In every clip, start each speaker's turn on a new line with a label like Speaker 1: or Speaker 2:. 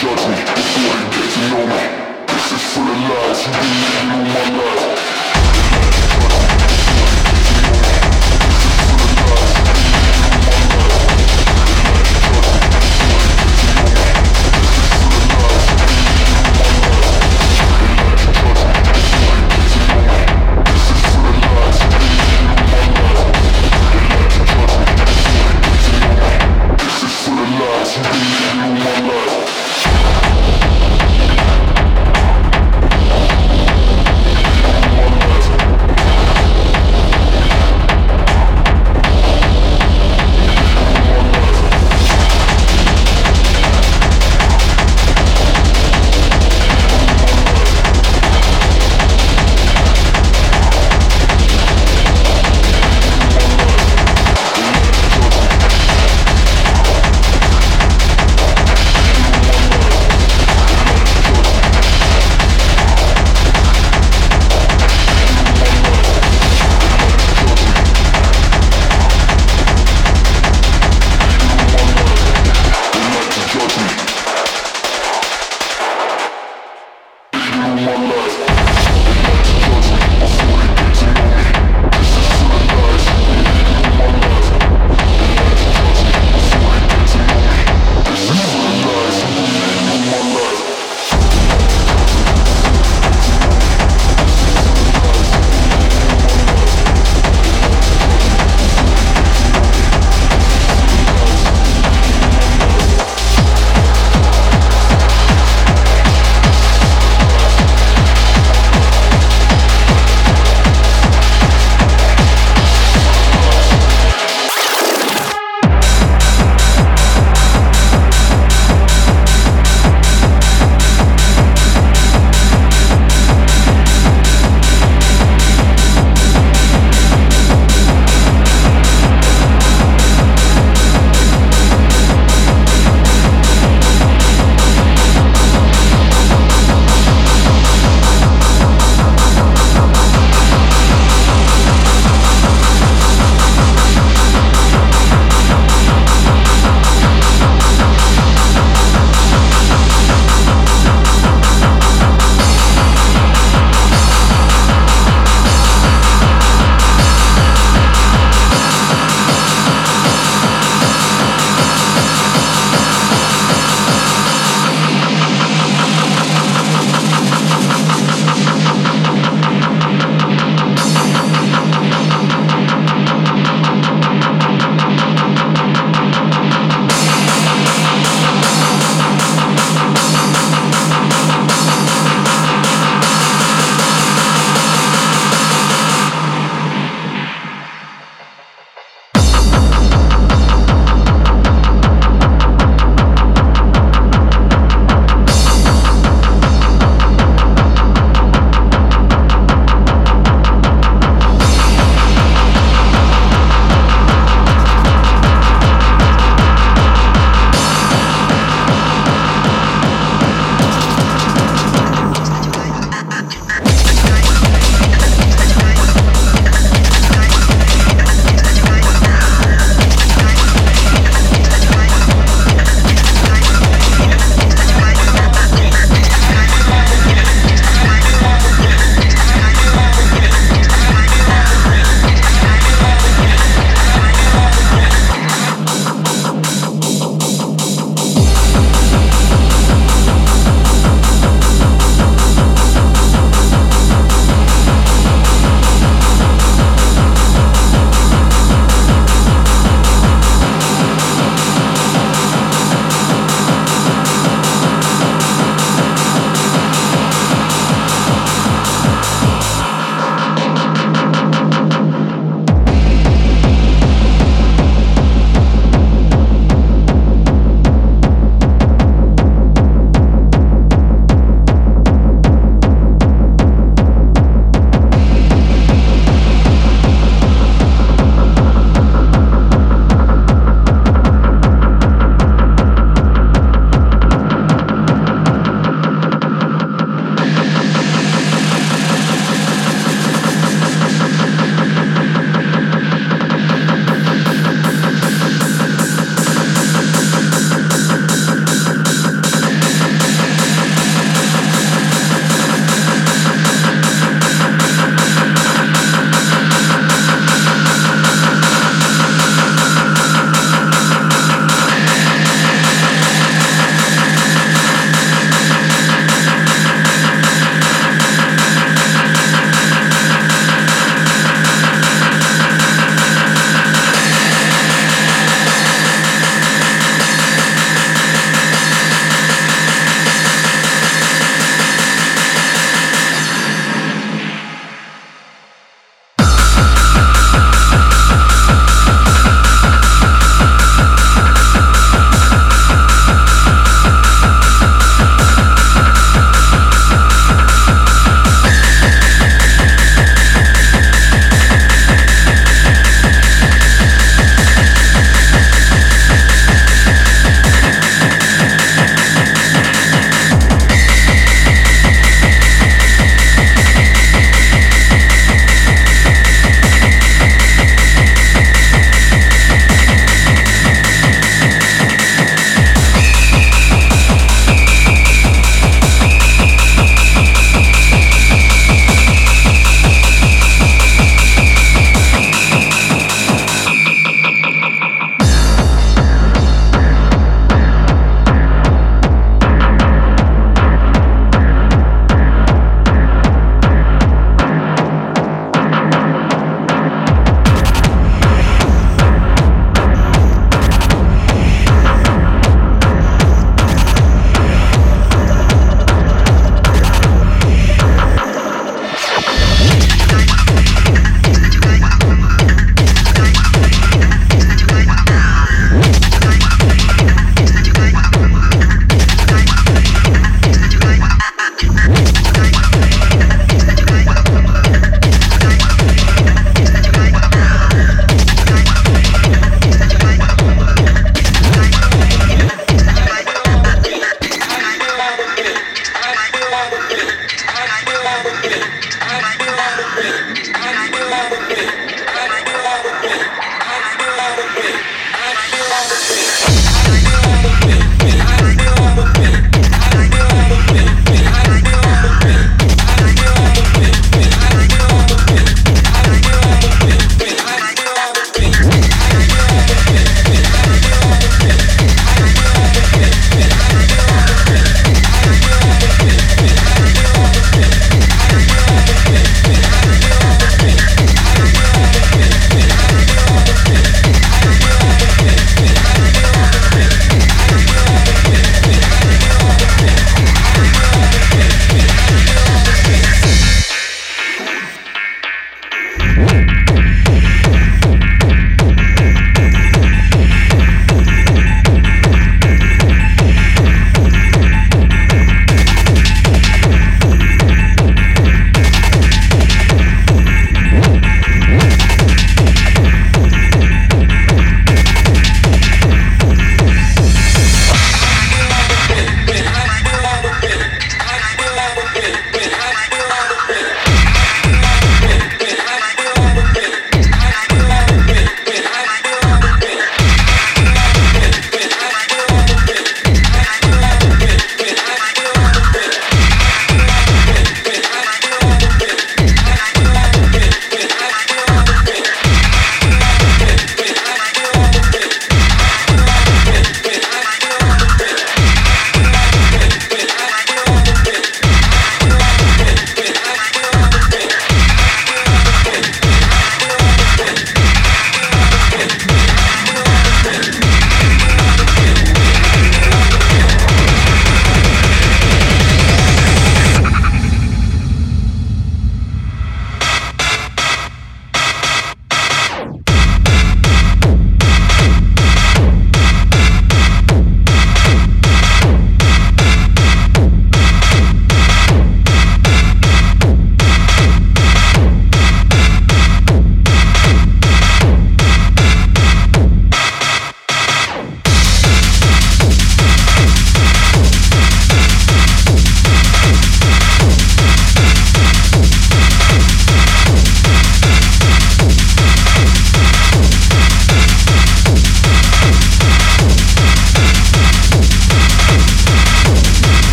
Speaker 1: judge me before you get to know me. This is full of lies,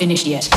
Speaker 1: finished yet.